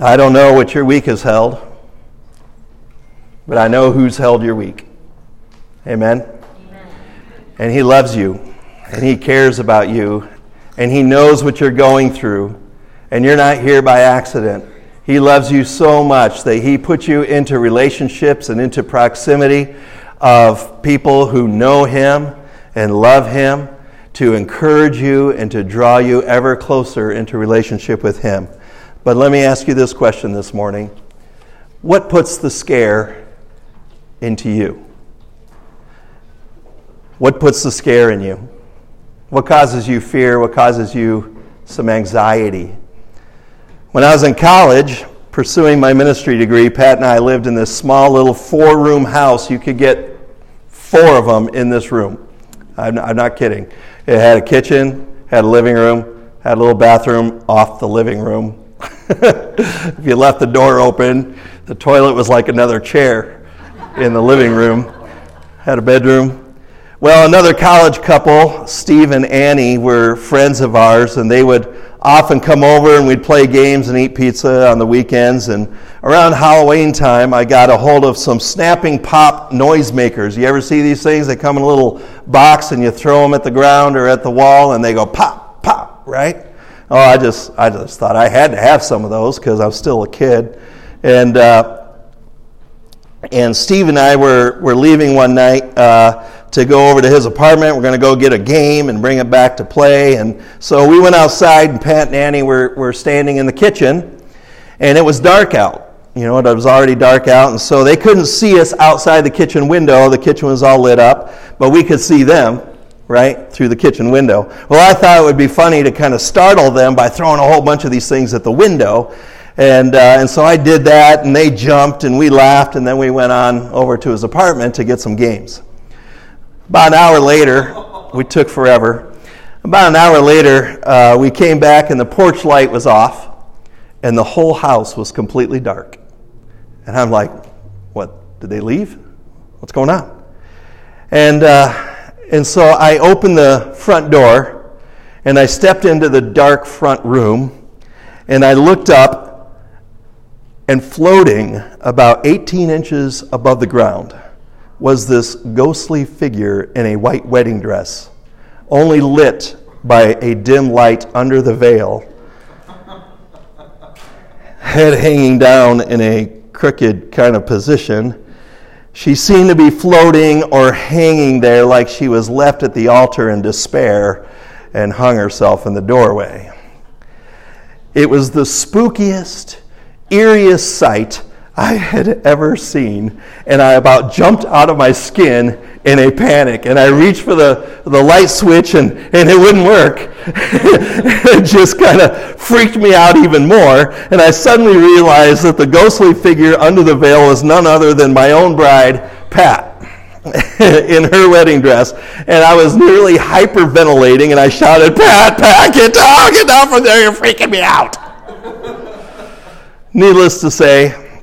I don't know what your week has held, but I know who's held your week. Amen? Amen. And He loves you, and He cares about you, and He knows what you're going through, and you're not here by accident. He loves you so much that He put you into relationships and into proximity of people who know Him and love Him to encourage you and to draw you ever closer into relationship with Him. But let me ask you this question this morning What puts the scare into you? What puts the scare in you? What causes you fear? What causes you some anxiety? When I was in college, pursuing my ministry degree, Pat and I lived in this small little four room house. You could get four of them in this room. I'm, I'm not kidding. It had a kitchen, had a living room, had a little bathroom off the living room, if you left the door open, the toilet was like another chair in the living room. Had a bedroom. Well, another college couple, Steve and Annie, were friends of ours, and they would often come over and we'd play games and eat pizza on the weekends. And around Halloween time, I got a hold of some snapping pop noisemakers. You ever see these things? They come in a little box and you throw them at the ground or at the wall and they go pop, pop, right? Oh, I just, I just thought I had to have some of those because I was still a kid. And, uh, and Steve and I were, were leaving one night uh, to go over to his apartment. We're going to go get a game and bring it back to play. And so we went outside, and Pat and Annie were, were standing in the kitchen, and it was dark out. You know, it was already dark out, and so they couldn't see us outside the kitchen window. The kitchen was all lit up, but we could see them right, through the kitchen window. Well, I thought it would be funny to kind of startle them by throwing a whole bunch of these things at the window. And, uh, and so I did that, and they jumped, and we laughed, and then we went on over to his apartment to get some games. About an hour later, we took forever. About an hour later, uh, we came back, and the porch light was off, and the whole house was completely dark. And I'm like, what? Did they leave? What's going on? And uh, and so I opened the front door and I stepped into the dark front room and I looked up and floating about 18 inches above the ground was this ghostly figure in a white wedding dress, only lit by a dim light under the veil, head hanging down in a crooked kind of position she seemed to be floating or hanging there like she was left at the altar in despair and hung herself in the doorway. It was the spookiest, eeriest sight I had ever seen, and I about jumped out of my skin in a panic. And I reached for the, the light switch, and, and it wouldn't work. it just kind of freaked me out even more. And I suddenly realized that the ghostly figure under the veil was none other than my own bride, Pat. in her wedding dress, and I was nearly hyperventilating, and I shouted, Pat, Pat, get down, get down from there, you're freaking me out. Needless to say,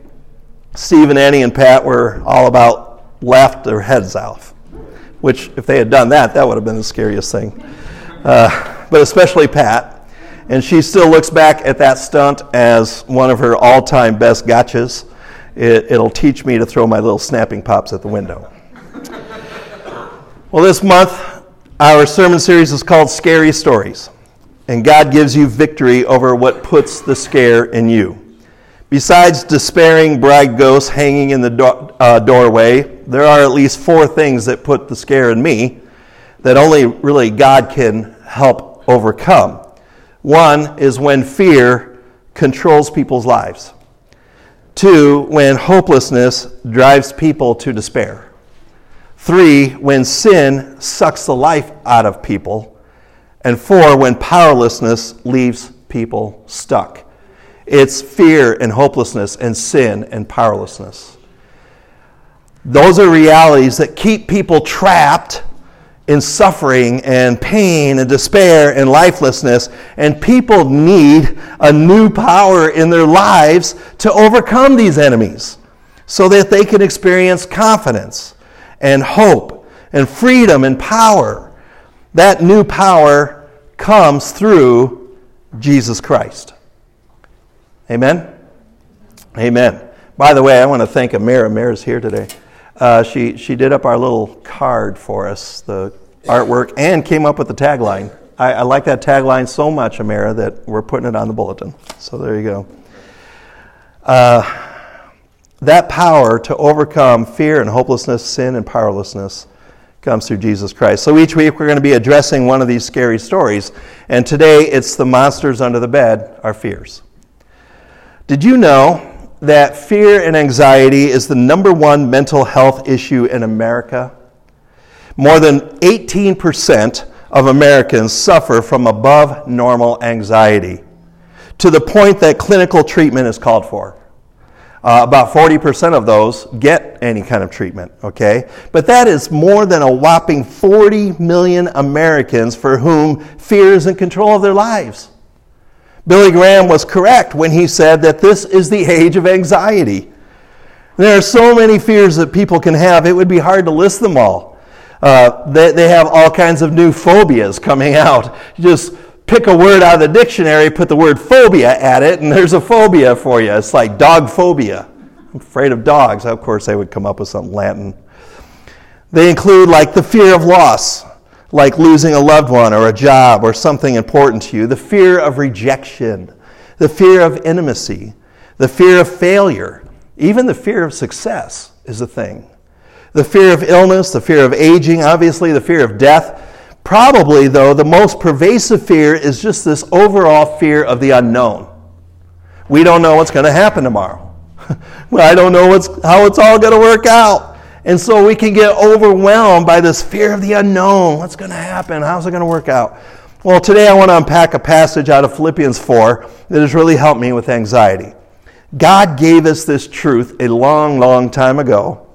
Steve and Annie and Pat were all about laughed their heads off, which, if they had done that, that would have been the scariest thing. Uh, but especially Pat. And she still looks back at that stunt as one of her all time best gotchas. It, it'll teach me to throw my little snapping pops at the window. well, this month, our sermon series is called Scary Stories. And God gives you victory over what puts the scare in you. Besides despairing bride ghosts hanging in the do- uh, doorway, there are at least four things that put the scare in me that only really God can help overcome. One is when fear controls people's lives. Two, when hopelessness drives people to despair. Three, when sin sucks the life out of people. And four, when powerlessness leaves people stuck. It's fear and hopelessness and sin and powerlessness. Those are realities that keep people trapped in suffering and pain and despair and lifelessness. And people need a new power in their lives to overcome these enemies so that they can experience confidence and hope and freedom and power. That new power comes through Jesus Christ. Amen? Amen. By the way, I want to thank Amira. Amira's here today. Uh, she, she did up our little card for us, the artwork, and came up with the tagline. I, I like that tagline so much, Amira, that we're putting it on the bulletin. So there you go. Uh, that power to overcome fear and hopelessness, sin and powerlessness comes through Jesus Christ. So each week we're going to be addressing one of these scary stories. And today it's the monsters under the bed, our fears. Did you know that fear and anxiety is the number one mental health issue in America? More than 18% of Americans suffer from above normal anxiety to the point that clinical treatment is called for. Uh, about 40% of those get any kind of treatment, okay? But that is more than a whopping 40 million Americans for whom fear is in control of their lives. Billy Graham was correct when he said that this is the age of anxiety. There are so many fears that people can have, it would be hard to list them all. Uh, they, they have all kinds of new phobias coming out. You just pick a word out of the dictionary, put the word phobia at it, and there's a phobia for you. It's like dog phobia. I'm afraid of dogs. Of course, they would come up with something Latin. They include like the fear of loss, like losing a loved one or a job or something important to you, the fear of rejection, the fear of intimacy, the fear of failure, even the fear of success is a thing. The fear of illness, the fear of aging, obviously, the fear of death. Probably, though, the most pervasive fear is just this overall fear of the unknown. We don't know what's going to happen tomorrow. I don't know what's, how it's all going to work out. And so we can get overwhelmed by this fear of the unknown. What's going to happen? How's it going to work out? Well, today I want to unpack a passage out of Philippians 4 that has really helped me with anxiety. God gave us this truth a long, long time ago.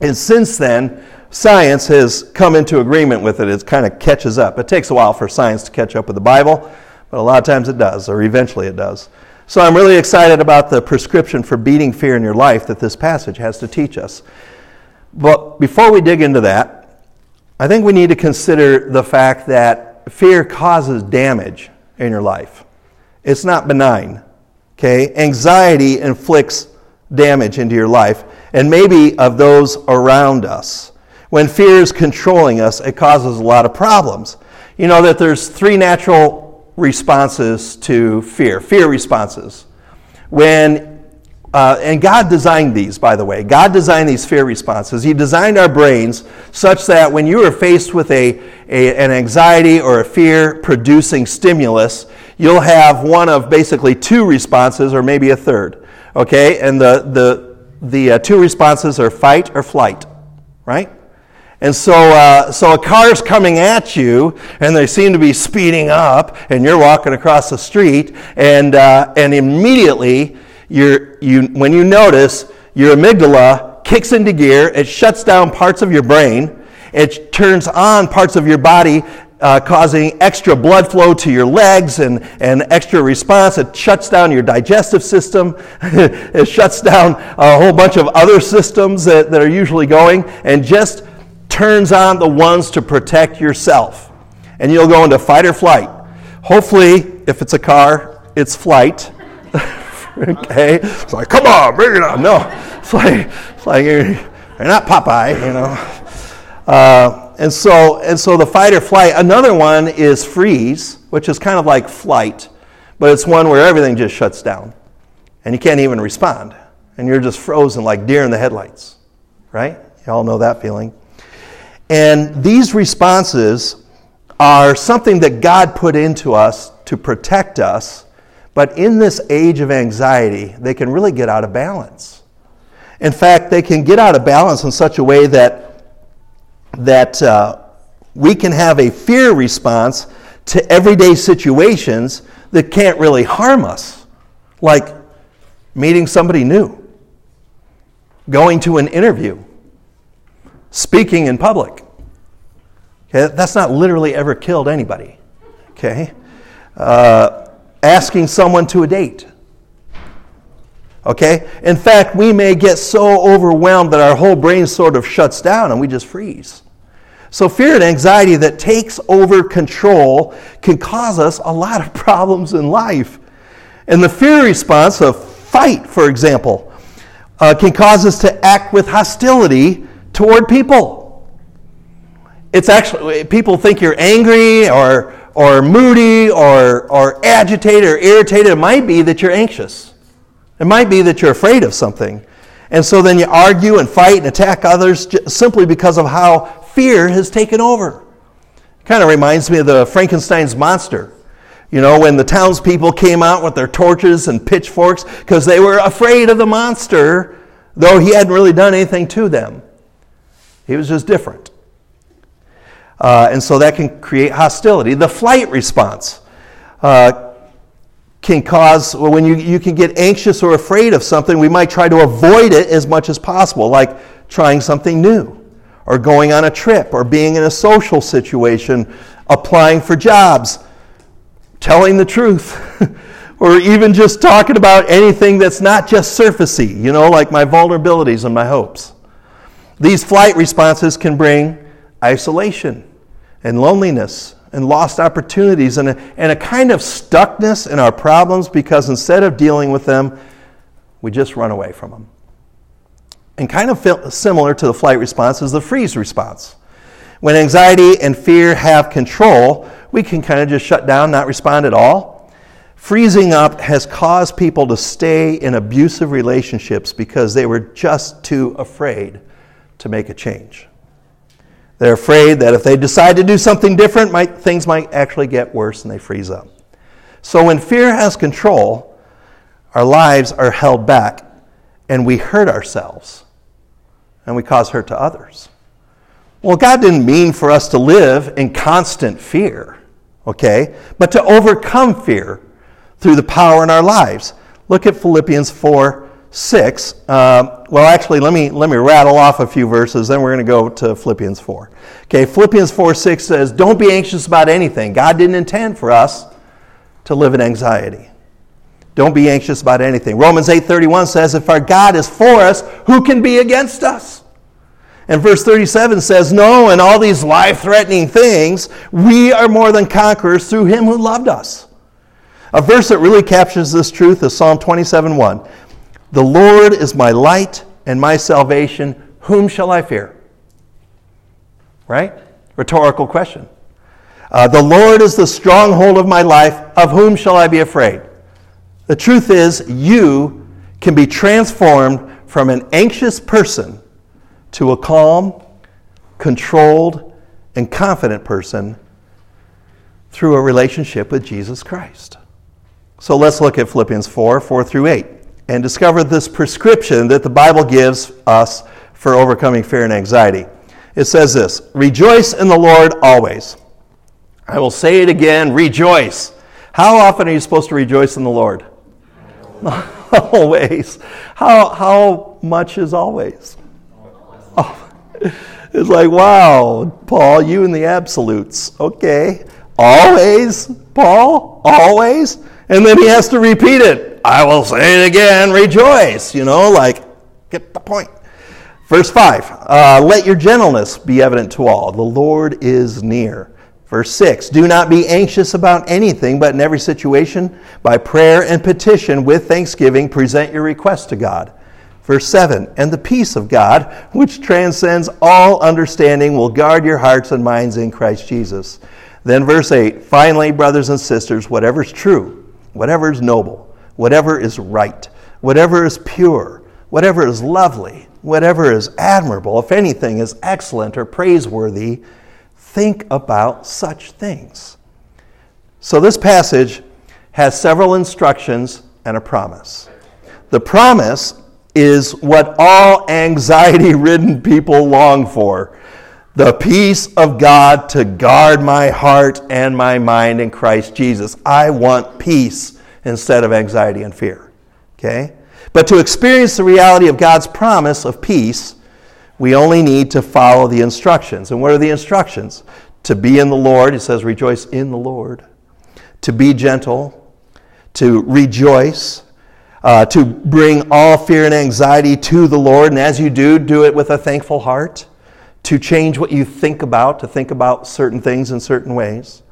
And since then, science has come into agreement with it. It kind of catches up. It takes a while for science to catch up with the Bible, but a lot of times it does, or eventually it does. So I'm really excited about the prescription for beating fear in your life that this passage has to teach us. But before we dig into that, I think we need to consider the fact that fear causes damage in your life. It's not benign. Okay? Anxiety inflicts damage into your life and maybe of those around us. When fear is controlling us, it causes a lot of problems. You know that there's three natural responses to fear, fear responses. When uh, and God designed these, by the way. God designed these fear responses. He designed our brains such that when you are faced with a, a, an anxiety or a fear producing stimulus, you'll have one of basically two responses or maybe a third. Okay? And the, the, the uh, two responses are fight or flight, right? And so, uh, so a car's coming at you, and they seem to be speeding up, and you're walking across the street, and, uh, and immediately you you, when you notice your amygdala kicks into gear, it shuts down parts of your brain, it turns on parts of your body, uh, causing extra blood flow to your legs and, and extra response. It shuts down your digestive system. it shuts down a whole bunch of other systems that, that are usually going and just turns on the ones to protect yourself. And you'll go into fight or flight. Hopefully, if it's a car, it's flight. okay? It's like, come on, bring it on. No, it's like, it's like you're, you're not Popeye, you know. Uh, and so, and so the fight or flight. Another one is freeze, which is kind of like flight, but it's one where everything just shuts down, and you can't even respond, and you're just frozen like deer in the headlights, right? You all know that feeling. And these responses are something that God put into us to protect us but in this age of anxiety, they can really get out of balance. In fact, they can get out of balance in such a way that, that uh, we can have a fear response to everyday situations that can't really harm us, like meeting somebody new, going to an interview, speaking in public. Okay, that's not literally ever killed anybody. Okay? Uh, asking someone to a date. Okay? In fact, we may get so overwhelmed that our whole brain sort of shuts down and we just freeze. So, fear and anxiety that takes over control can cause us a lot of problems in life. And the fear response of fight, for example, uh, can cause us to act with hostility toward people. It's actually, people think you're angry or, or moody or, or agitated or irritated. It might be that you're anxious. It might be that you're afraid of something. And so then you argue and fight and attack others simply because of how fear has taken over. Kind of reminds me of the Frankenstein's monster. You know, when the townspeople came out with their torches and pitchforks because they were afraid of the monster, though he hadn't really done anything to them. He was just different. Uh, and so that can create hostility. The flight response uh, can cause, well, when you, you can get anxious or afraid of something, we might try to avoid it as much as possible, like trying something new or going on a trip, or being in a social situation, applying for jobs, telling the truth, or even just talking about anything that's not just surfacey, you know, like my vulnerabilities and my hopes. These flight responses can bring isolation and loneliness and lost opportunities and a, and a kind of stuckness in our problems because instead of dealing with them, we just run away from them. And kind of similar to the flight response is the freeze response. When anxiety and fear have control, we can kind of just shut down, not respond at all. Freezing up has caused people to stay in abusive relationships because they were just too afraid to make a change. They're afraid that if they decide to do something different, might, things might actually get worse and they freeze up. So when fear has control, our lives are held back and we hurt ourselves and we cause hurt to others. Well, God didn't mean for us to live in constant fear, okay? But to overcome fear through the power in our lives. Look at Philippians 4 6. Uh, well, actually, let me, let me rattle off a few verses, then we're going to go to Philippians 4. Okay, Philippians 4 6 says, Don't be anxious about anything. God didn't intend for us to live in anxiety. Don't be anxious about anything. Romans 8:31 says if our God is for us, who can be against us? And verse 37 says, "No, in all these life-threatening things, we are more than conquerors through him who loved us." A verse that really captures this truth is Psalm 27:1. "The Lord is my light and my salvation, whom shall I fear?" Right? Rhetorical question. Uh, the Lord is the stronghold of my life, of whom shall I be afraid? The truth is, you can be transformed from an anxious person to a calm, controlled, and confident person through a relationship with Jesus Christ. So let's look at Philippians 4 4 through 8 and discover this prescription that the Bible gives us for overcoming fear and anxiety. It says this Rejoice in the Lord always. I will say it again rejoice. How often are you supposed to rejoice in the Lord? always. How, how much is always? Oh, it's like, wow, Paul, you and the absolutes. Okay. Always, Paul? Always? And then he has to repeat it. I will say it again, rejoice. You know, like, get the point. Verse 5 uh, Let your gentleness be evident to all. The Lord is near. Verse 6 Do not be anxious about anything, but in every situation, by prayer and petition, with thanksgiving, present your request to God. Verse 7 And the peace of God, which transcends all understanding, will guard your hearts and minds in Christ Jesus. Then, verse 8 Finally, brothers and sisters, whatever is true, whatever is noble, whatever is right, whatever is pure, whatever is lovely, whatever is admirable, if anything is excellent or praiseworthy, think about such things. So, this passage has several instructions and a promise. The promise is what all anxiety ridden people long for the peace of God to guard my heart and my mind in Christ Jesus. I want peace instead of anxiety and fear. Okay? But to experience the reality of God's promise of peace, we only need to follow the instructions. And what are the instructions? To be in the Lord, it says, rejoice in the Lord. To be gentle, to rejoice, uh, to bring all fear and anxiety to the Lord. And as you do, do it with a thankful heart. To change what you think about, to think about certain things in certain ways.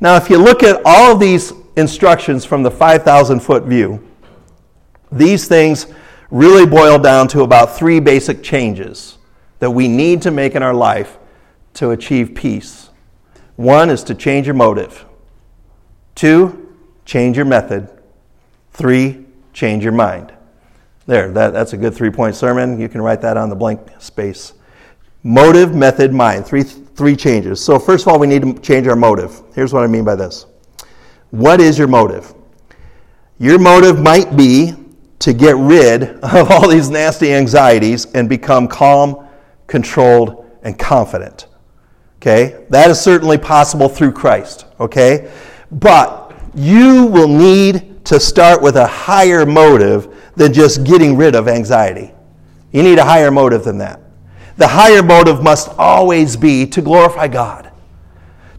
Now, if you look at all of these instructions from the 5,000 foot view, These things really boil down to about three basic changes that we need to make in our life to achieve peace. One is to change your motive. Two, change your method. Three, change your mind. There, that, that's a good three point sermon. You can write that on the blank space. Motive, method, mind. Three, three changes. So, first of all, we need to change our motive. Here's what I mean by this What is your motive? Your motive might be to get rid of all these nasty anxieties and become calm, controlled, and confident. Okay? That is certainly possible through Christ. Okay? But you will need to start with a higher motive than just getting rid of anxiety. You need a higher motive than that. The higher motive must always be to glorify God.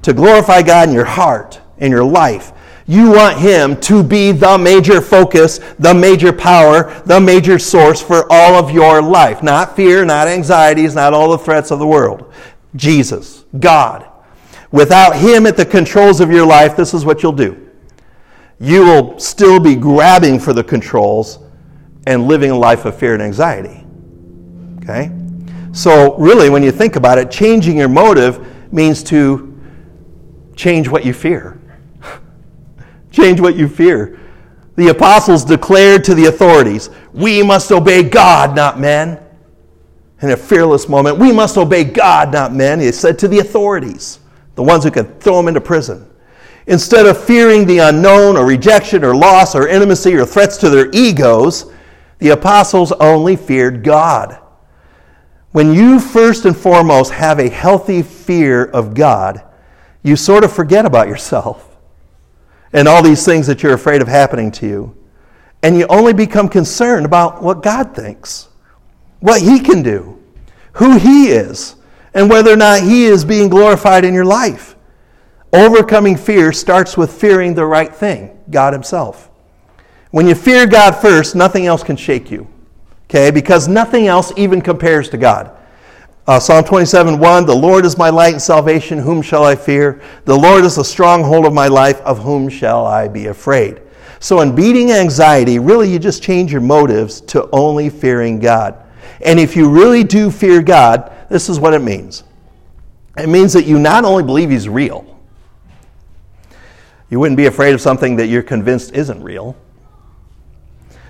To glorify God in your heart, in your life, you want Him to be the major focus, the major power, the major source for all of your life. Not fear, not anxieties, not all the threats of the world. Jesus, God. Without Him at the controls of your life, this is what you'll do. You will still be grabbing for the controls and living a life of fear and anxiety. Okay? So, really, when you think about it, changing your motive means to change what you fear. Change what you fear. The apostles declared to the authorities, We must obey God, not men. In a fearless moment, we must obey God, not men. He said to the authorities, the ones who could throw them into prison. Instead of fearing the unknown or rejection or loss or intimacy or threats to their egos, the apostles only feared God. When you first and foremost have a healthy fear of God, you sort of forget about yourself and all these things that you're afraid of happening to you. And you only become concerned about what God thinks, what He can do, who He is, and whether or not He is being glorified in your life. Overcoming fear starts with fearing the right thing, God Himself. When you fear God first, nothing else can shake you, okay? Because nothing else even compares to God. Uh, Psalm 27 1 The Lord is my light and salvation, whom shall I fear? The Lord is the stronghold of my life, of whom shall I be afraid? So, in beating anxiety, really you just change your motives to only fearing God. And if you really do fear God, this is what it means it means that you not only believe He's real, you wouldn't be afraid of something that you're convinced isn't real.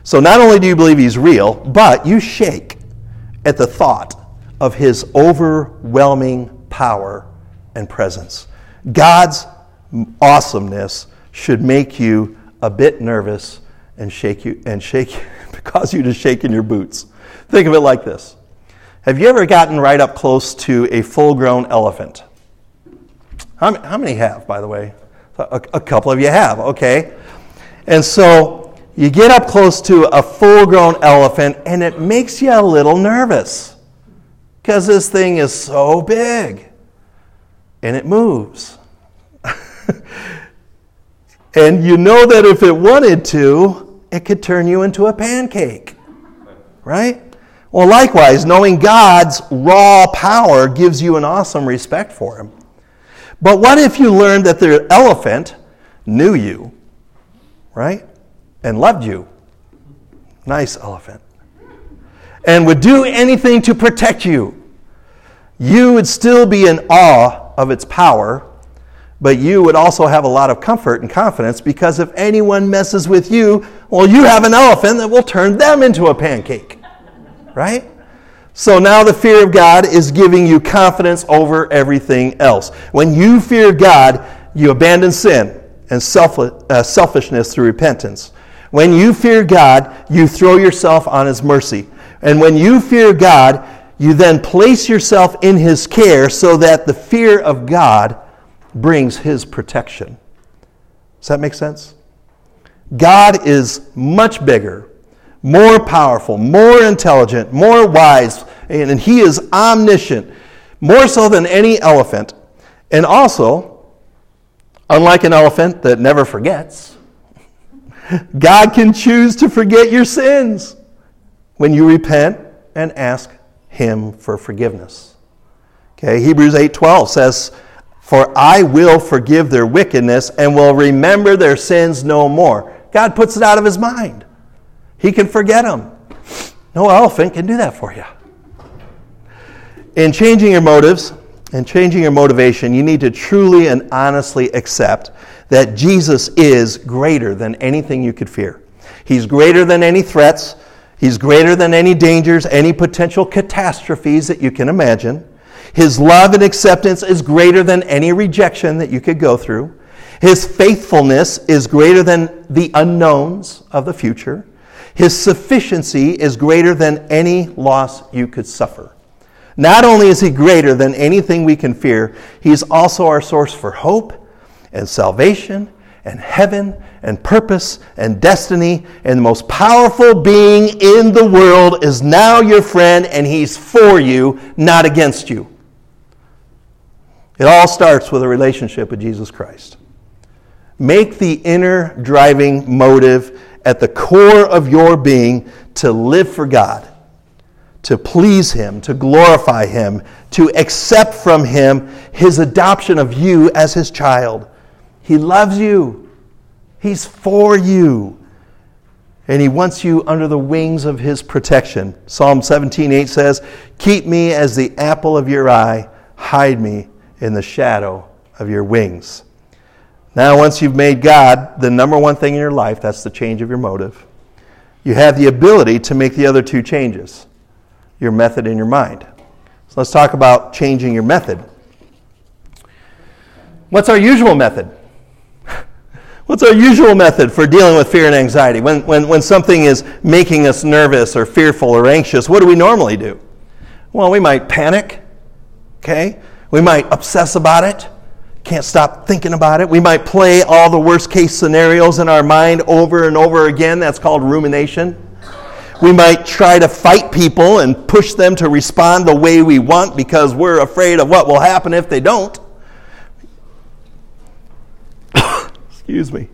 So, not only do you believe He's real, but you shake at the thought of his overwhelming power and presence. God's awesomeness should make you a bit nervous and shake you and shake cause you to shake in your boots. Think of it like this. Have you ever gotten right up close to a full-grown elephant? How, how many have, by the way? A, a couple of you have, okay. And so you get up close to a full-grown elephant and it makes you a little nervous because this thing is so big and it moves. and you know that if it wanted to, it could turn you into a pancake. Right? Well, likewise, knowing God's raw power gives you an awesome respect for Him. But what if you learned that the elephant knew you, right? And loved you? Nice elephant and would do anything to protect you, you would still be in awe of its power, but you would also have a lot of comfort and confidence because if anyone messes with you, well, you have an elephant that will turn them into a pancake. Right? So now the fear of God is giving you confidence over everything else. When you fear God, you abandon sin and self, uh, selfishness through repentance. When you fear God, you throw yourself on His mercy. And when you fear God, you then place yourself in His care so that the fear of God brings His protection. Does that make sense? God is much bigger, more powerful, more intelligent, more wise, and He is omniscient, more so than any elephant. And also, unlike an elephant that never forgets, God can choose to forget your sins when you repent and ask him for forgiveness. Okay, Hebrews 8:12 says, "For I will forgive their wickedness and will remember their sins no more." God puts it out of his mind. He can forget them. No elephant can do that for you. In changing your motives and changing your motivation, you need to truly and honestly accept that Jesus is greater than anything you could fear. He's greater than any threats. He's greater than any dangers, any potential catastrophes that you can imagine. His love and acceptance is greater than any rejection that you could go through. His faithfulness is greater than the unknowns of the future. His sufficiency is greater than any loss you could suffer. Not only is he greater than anything we can fear, he's also our source for hope and salvation and heaven and purpose and destiny. And the most powerful being in the world is now your friend, and he's for you, not against you. It all starts with a relationship with Jesus Christ. Make the inner driving motive at the core of your being to live for God, to please Him, to glorify Him, to accept from Him His adoption of you as His child. He loves you, He's for you. And he wants you under the wings of his protection. Psalm 17:8 says, "Keep me as the apple of your eye, hide me in the shadow of your wings." Now, once you've made God the number one thing in your life, that's the change of your motive, you have the ability to make the other two changes your method and your mind. So let's talk about changing your method. What's our usual method? What's our usual method for dealing with fear and anxiety? When, when, when something is making us nervous or fearful or anxious, what do we normally do? Well, we might panic, okay? We might obsess about it can't stop thinking about it. We might play all the worst case scenarios in our mind over and over again. That's called rumination. We might try to fight people and push them to respond the way we want because we're afraid of what will happen if they don't. Excuse me.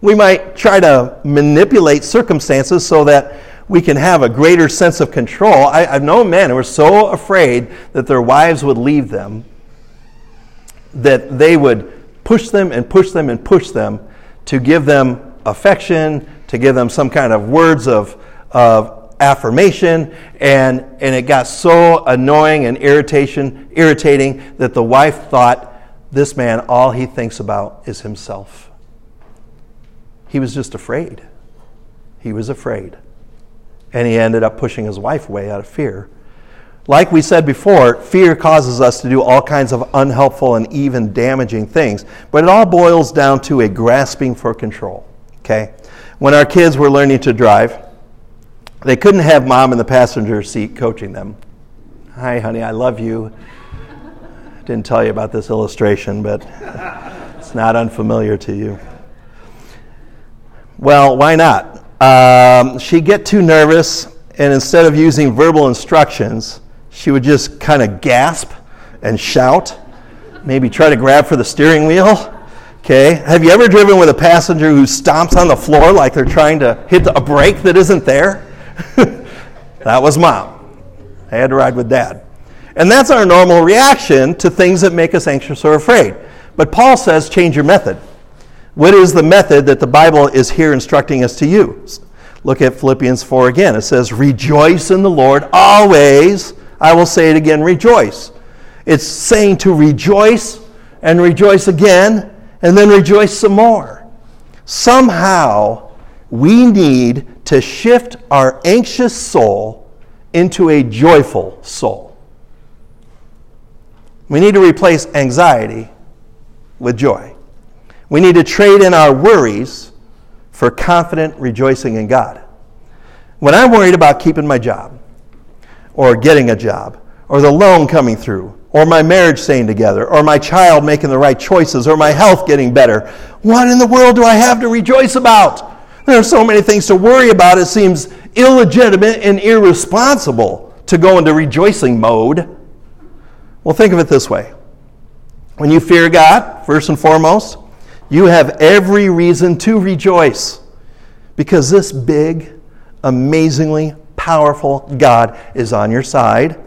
We might try to manipulate circumstances so that we can have a greater sense of control. I, have known men who were so afraid that their wives would leave them that they would push them and push them and push them to give them affection, to give them some kind of words of, of affirmation, and, and it got so annoying and irritation, irritating that the wife thought, this man, all he thinks about is himself. He was just afraid. He was afraid. And he ended up pushing his wife away out of fear like we said before, fear causes us to do all kinds of unhelpful and even damaging things, but it all boils down to a grasping for control. Okay? When our kids were learning to drive, they couldn't have mom in the passenger seat coaching them. Hi, honey, I love you. Didn't tell you about this illustration, but it's not unfamiliar to you. Well, why not? Um, she'd get too nervous, and instead of using verbal instructions, she would just kind of gasp and shout, maybe try to grab for the steering wheel. Okay, have you ever driven with a passenger who stomps on the floor like they're trying to hit a brake that isn't there? that was mom. I had to ride with dad. And that's our normal reaction to things that make us anxious or afraid. But Paul says change your method. What is the method that the Bible is here instructing us to use? Look at Philippians 4 again. It says, Rejoice in the Lord always. I will say it again rejoice. It's saying to rejoice and rejoice again and then rejoice some more. Somehow, we need to shift our anxious soul into a joyful soul. We need to replace anxiety with joy. We need to trade in our worries for confident rejoicing in God. When I'm worried about keeping my job, or getting a job, or the loan coming through, or my marriage staying together, or my child making the right choices, or my health getting better. What in the world do I have to rejoice about? There are so many things to worry about, it seems illegitimate and irresponsible to go into rejoicing mode. Well, think of it this way when you fear God, first and foremost, you have every reason to rejoice because this big, amazingly powerful God is on your side.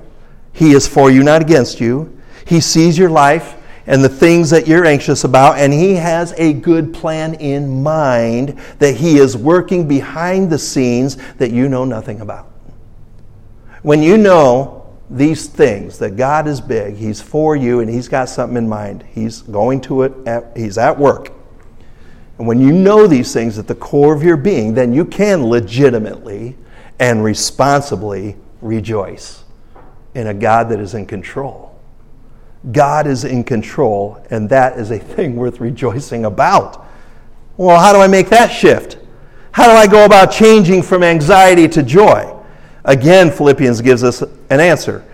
He is for you, not against you. He sees your life and the things that you're anxious about, and He has a good plan in mind that He is working behind the scenes that you know nothing about. When you know these things, that God is big, He's for you, and He's got something in mind, He's going to it, at, He's at work. And when you know these things at the core of your being, then you can legitimately and responsibly rejoice in a God that is in control. God is in control, and that is a thing worth rejoicing about. Well, how do I make that shift? How do I go about changing from anxiety to joy? Again, Philippians gives us an answer.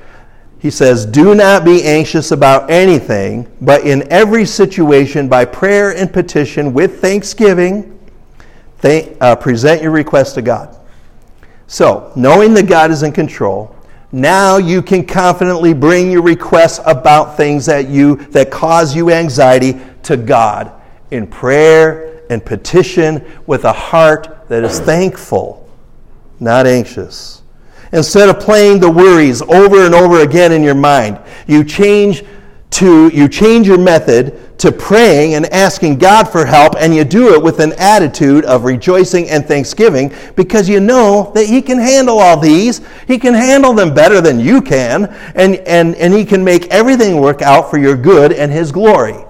He says, Do not be anxious about anything, but in every situation, by prayer and petition, with thanksgiving, th- uh, present your request to God. So, knowing that God is in control, now you can confidently bring your requests about things that you that cause you anxiety to God in prayer and petition with a heart that is thankful, not anxious. Instead of playing the worries over and over again in your mind, you change to you change your method to praying and asking God for help, and you do it with an attitude of rejoicing and thanksgiving because you know that He can handle all these. He can handle them better than you can, and, and, and He can make everything work out for your good and His glory.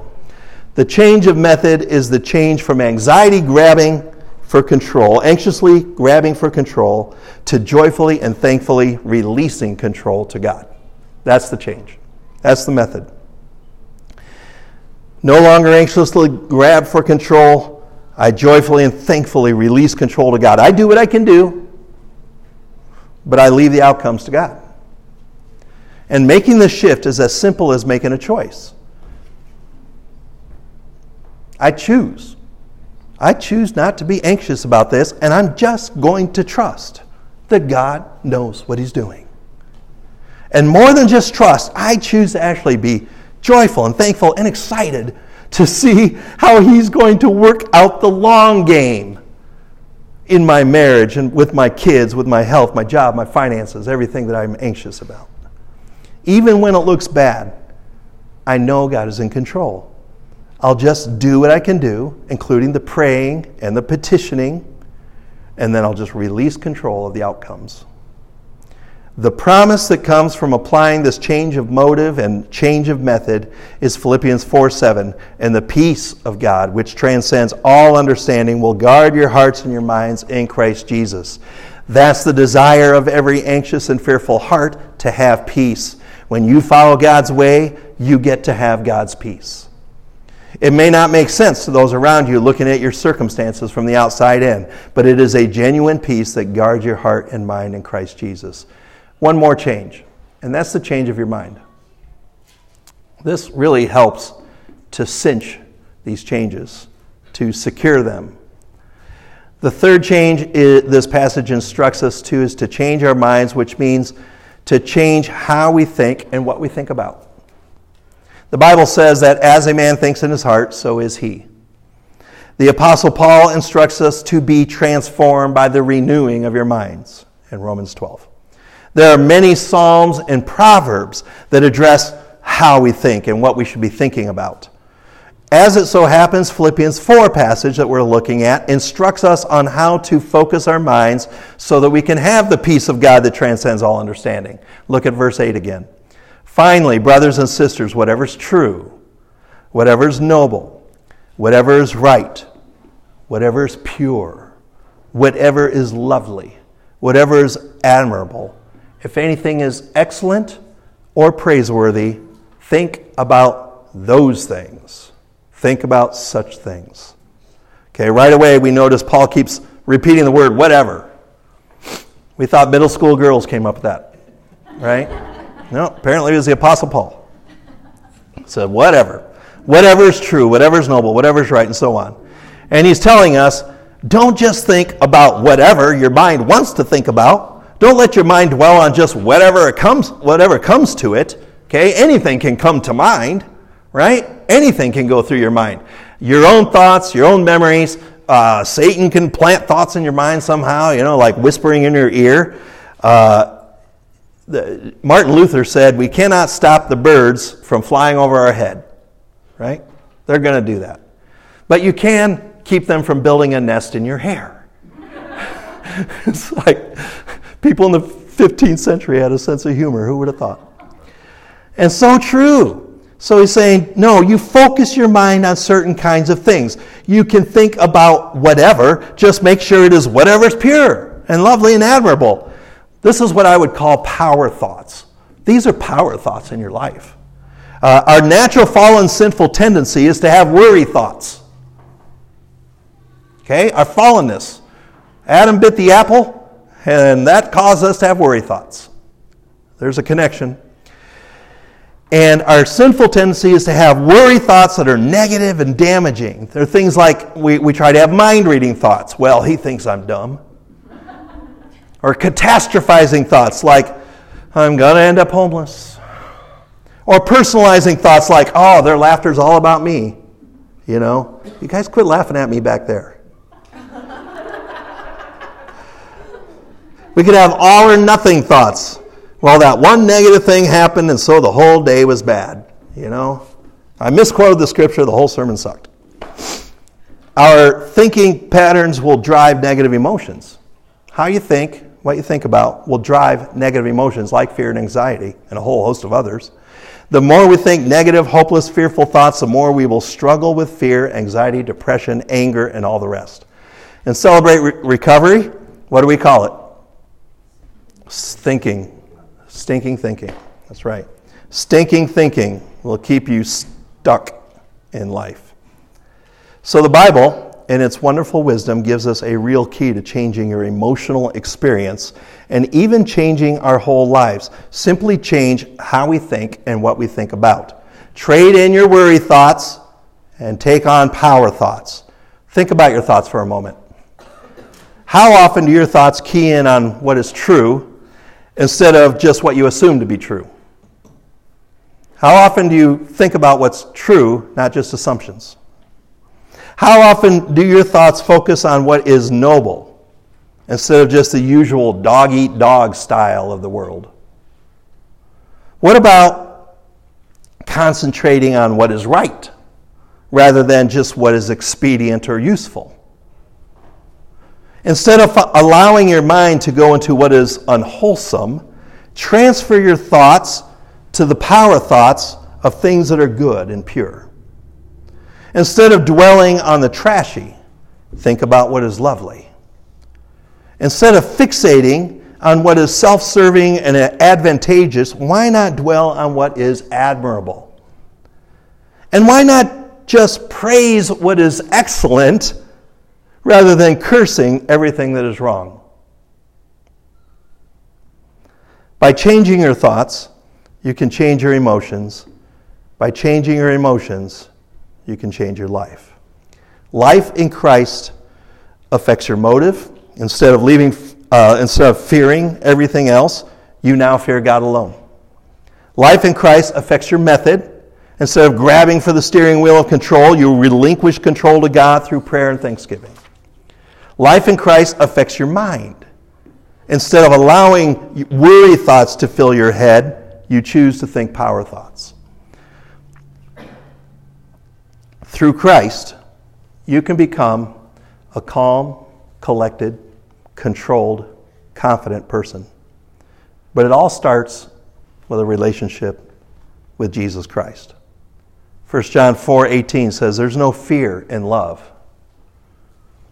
The change of method is the change from anxiety grabbing for control, anxiously grabbing for control, to joyfully and thankfully releasing control to God. That's the change. That's the method. No longer anxiously grab for control. I joyfully and thankfully release control to God. I do what I can do, but I leave the outcomes to God. And making the shift is as simple as making a choice. I choose. I choose not to be anxious about this, and I'm just going to trust that God knows what He's doing. And more than just trust, I choose to actually be joyful and thankful and excited to see how He's going to work out the long game in my marriage and with my kids, with my health, my job, my finances, everything that I'm anxious about. Even when it looks bad, I know God is in control. I'll just do what I can do, including the praying and the petitioning, and then I'll just release control of the outcomes. The promise that comes from applying this change of motive and change of method is Philippians 4 7. And the peace of God, which transcends all understanding, will guard your hearts and your minds in Christ Jesus. That's the desire of every anxious and fearful heart to have peace. When you follow God's way, you get to have God's peace. It may not make sense to those around you looking at your circumstances from the outside in, but it is a genuine peace that guards your heart and mind in Christ Jesus. One more change, and that's the change of your mind. This really helps to cinch these changes, to secure them. The third change is, this passage instructs us to is to change our minds, which means to change how we think and what we think about. The Bible says that as a man thinks in his heart, so is he. The Apostle Paul instructs us to be transformed by the renewing of your minds in Romans 12. There are many Psalms and Proverbs that address how we think and what we should be thinking about. As it so happens, Philippians 4 passage that we're looking at instructs us on how to focus our minds so that we can have the peace of God that transcends all understanding. Look at verse 8 again. Finally, brothers and sisters, whatever is true, whatever is noble, whatever is right, whatever is pure, whatever is lovely, whatever is admirable, if anything is excellent or praiseworthy, think about those things. Think about such things. Okay, right away we notice Paul keeps repeating the word whatever. We thought middle school girls came up with that, right? No, apparently it was the Apostle Paul. Said whatever. Whatever is true, whatever is noble, whatever is right, and so on. And he's telling us don't just think about whatever your mind wants to think about. Don't let your mind dwell on just whatever it comes, whatever comes to it. Okay, anything can come to mind, right? Anything can go through your mind. Your own thoughts, your own memories. Uh, Satan can plant thoughts in your mind somehow, you know, like whispering in your ear. Uh, the, Martin Luther said, We cannot stop the birds from flying over our head. right? They're going to do that. But you can keep them from building a nest in your hair. it's like people in the 15th century had a sense of humor. Who would have thought? And so true. So he's saying, no, you focus your mind on certain kinds of things. You can think about whatever, just make sure it is whatever is pure and lovely and admirable. This is what I would call power thoughts. These are power thoughts in your life. Uh, our natural fallen sinful tendency is to have worry thoughts. Okay, our fallenness. Adam bit the apple, and that caused us to have worry thoughts. There's a connection. And our sinful tendency is to have worry thoughts that are negative and damaging. There are things like we, we try to have mind reading thoughts. Well, he thinks I'm dumb. Or catastrophizing thoughts like, I'm going to end up homeless. Or personalizing thoughts like, oh, their laughter's all about me. You know, you guys quit laughing at me back there. We could have all or nothing thoughts. Well, that one negative thing happened, and so the whole day was bad. You know, I misquoted the scripture, the whole sermon sucked. Our thinking patterns will drive negative emotions. How you think, what you think about, will drive negative emotions like fear and anxiety and a whole host of others. The more we think negative, hopeless, fearful thoughts, the more we will struggle with fear, anxiety, depression, anger, and all the rest. And celebrate re- recovery, what do we call it? Thinking. Stinking thinking. That's right. Stinking thinking will keep you stuck in life. So the Bible, in its wonderful wisdom, gives us a real key to changing your emotional experience and even changing our whole lives. Simply change how we think and what we think about. Trade in your worry thoughts and take on power thoughts. Think about your thoughts for a moment. How often do your thoughts key in on what is true instead of just what you assume to be true? How often do you think about what's true, not just assumptions? How often do your thoughts focus on what is noble instead of just the usual dog eat dog style of the world? What about concentrating on what is right rather than just what is expedient or useful? Instead of allowing your mind to go into what is unwholesome, transfer your thoughts to the power thoughts of things that are good and pure. Instead of dwelling on the trashy, think about what is lovely. Instead of fixating on what is self serving and advantageous, why not dwell on what is admirable? And why not just praise what is excellent rather than cursing everything that is wrong. By changing your thoughts, you can change your emotions. By changing your emotions, you can change your life. Life in Christ affects your motive. Instead of leaving, uh, instead of fearing everything else, you now fear God alone. Life in Christ affects your method. Instead of grabbing for the steering wheel of control, you relinquish control to God through prayer and thanksgiving. Life in Christ affects your mind. Instead of allowing worry thoughts to fill your head, you choose to think power thoughts. Through Christ, you can become a calm, collected, controlled, confident person. But it all starts with a relationship with Jesus Christ. 1 John 4:18 says there's no fear in love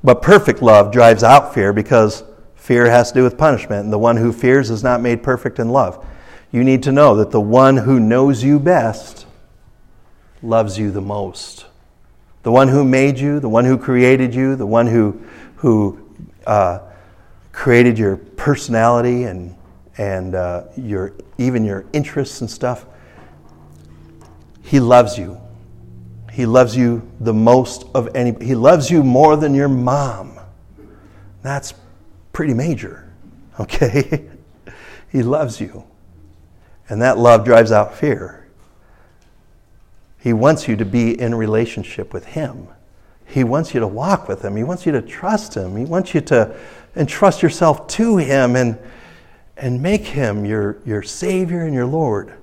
but perfect love drives out fear because fear has to do with punishment, and the one who fears is not made perfect in love. You need to know that the one who knows you best loves you the most. The one who made you, the one who created you, the one who, who uh, created your personality and, and uh, your, even your interests and stuff, he loves you he loves you the most of any. He loves you more than your mom. That's pretty major, okay? he loves you. And that love drives out fear. He wants you to be in relationship with Him. He wants you to walk with Him. He wants you to trust Him. He wants you to entrust yourself to Him and, and make Him your, your Savior and your Lord.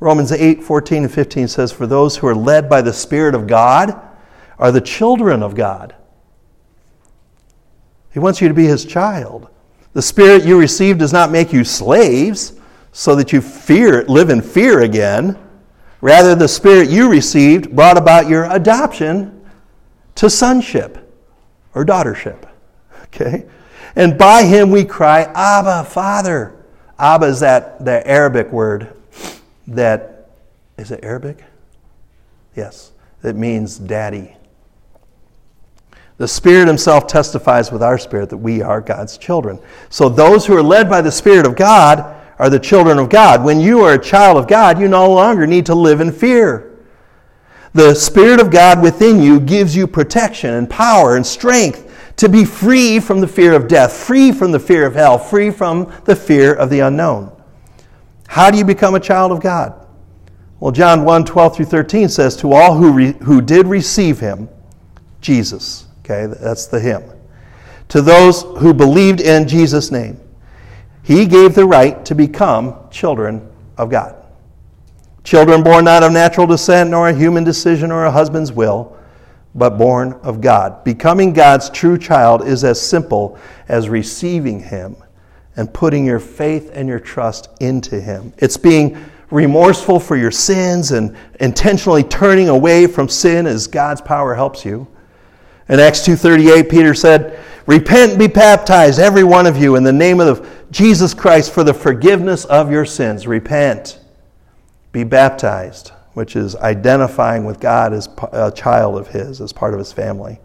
Romans 8, 14 and 15 says, For those who are led by the Spirit of God are the children of God. He wants you to be his child. The Spirit you receive does not make you slaves so that you fear, live in fear again. Rather, the Spirit you received brought about your adoption to sonship or daughtership. Okay? And by him we cry, Abba, Father. Abba is that, that Arabic word that, is it Arabic? Yes, it means daddy. The Spirit Himself testifies with our spirit that we are God's children. So those who are led by the Spirit of God are the children of God. When you are a child of God, you no longer need to live in fear. The Spirit of God within you gives you protection and power and strength to be free from the fear of death, free from the fear of hell, free from the fear of the unknown. How do you become a child of God? Well, John 1 12 through 13 says, To all who, re- who did receive him, Jesus, okay, that's the him, to those who believed in Jesus' name, he gave the right to become children of God. Children born not of natural descent, nor a human decision or a husband's will, but born of God. Becoming God's true child is as simple as receiving him and putting your faith and your trust into Him. It's being remorseful for your sins and intentionally turning away from sin as God's power helps you. In Acts 2:38 Peter said, "Repent and be baptized every one of you in the name of Jesus Christ for the forgiveness of your sins. Repent. Be baptized." Which is identifying with God as a child of His, as part of His family.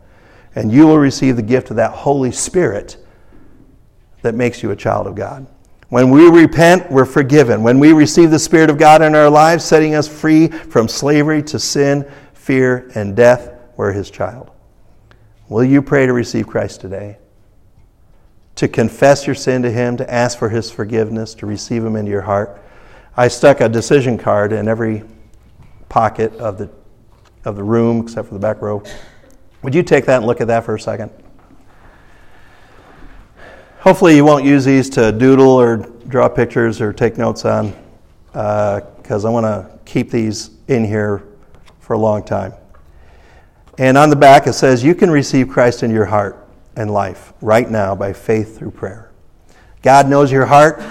And you will receive the gift of that Holy Spirit that makes you a child of God. When we repent, we're forgiven. When we receive the Spirit of God in our lives, setting us free from slavery to sin, fear, and death, we're His child. Will you pray to receive Christ today? To confess your sin to Him, to ask for His forgiveness, to receive Him into your heart? I stuck a decision card in every pocket of the, of the room, except for the back row. Would you take that and look at that for a second? Hopefully, you won't use these to doodle or draw pictures or take notes on, because uh, I want to keep these in here for a long time. And on the back, it says, You can receive Christ in your heart and life right now by faith through prayer. God knows your heart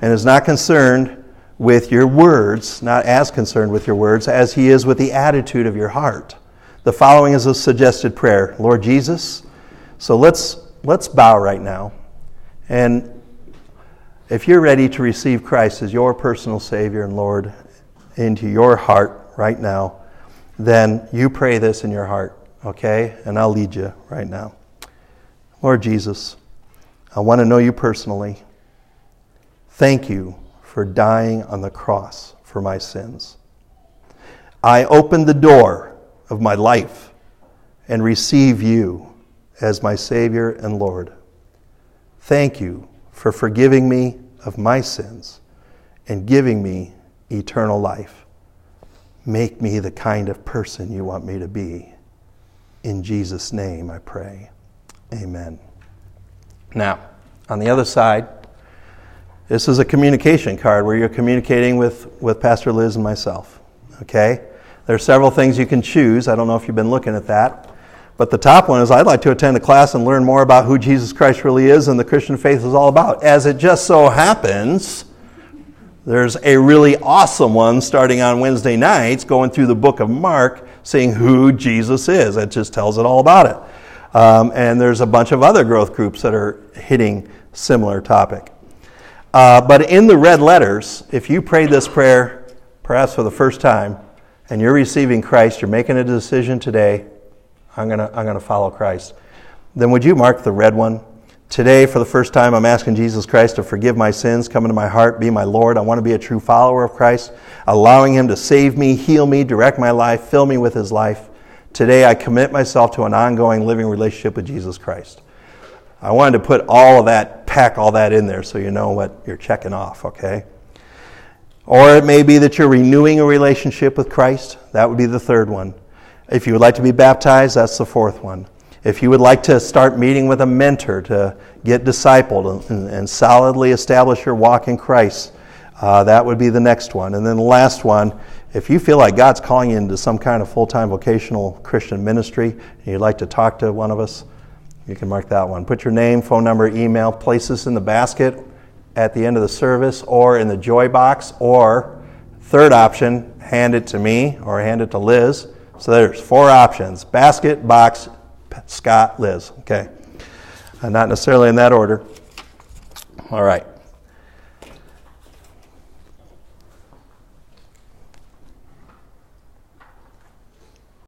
and is not concerned with your words, not as concerned with your words as He is with the attitude of your heart. The following is a suggested prayer Lord Jesus. So let's, let's bow right now. And if you're ready to receive Christ as your personal Savior and Lord into your heart right now, then you pray this in your heart, okay? And I'll lead you right now. Lord Jesus, I want to know you personally. Thank you for dying on the cross for my sins. I open the door of my life and receive you as my Savior and Lord. Thank you for forgiving me of my sins and giving me eternal life. Make me the kind of person you want me to be. In Jesus' name I pray. Amen. Now, on the other side, this is a communication card where you're communicating with, with Pastor Liz and myself. Okay? There are several things you can choose. I don't know if you've been looking at that. But the top one is I'd like to attend a class and learn more about who Jesus Christ really is and the Christian faith is all about. As it just so happens, there's a really awesome one starting on Wednesday nights going through the book of Mark, seeing who Jesus is. It just tells it all about it. Um, and there's a bunch of other growth groups that are hitting similar topic. Uh, but in the red letters, if you prayed this prayer, perhaps for the first time, and you're receiving Christ, you're making a decision today I'm going to I'm going to follow Christ. Then would you mark the red one? Today, for the first time, I'm asking Jesus Christ to forgive my sins, come into my heart, be my Lord. I want to be a true follower of Christ, allowing Him to save me, heal me, direct my life, fill me with His life. Today, I commit myself to an ongoing living relationship with Jesus Christ. I wanted to put all of that, pack all that in there so you know what you're checking off, okay? Or it may be that you're renewing a relationship with Christ. That would be the third one. If you would like to be baptized, that's the fourth one. If you would like to start meeting with a mentor to get discipled and, and solidly establish your walk in Christ, Uh, that would be the next one. And then the last one, if you feel like God's calling you into some kind of full time vocational Christian ministry and you'd like to talk to one of us, you can mark that one. Put your name, phone number, email, place this in the basket at the end of the service or in the joy box, or third option, hand it to me or hand it to Liz. So there's four options basket, box, Scott, Liz. Okay. Uh, not necessarily in that order. All right.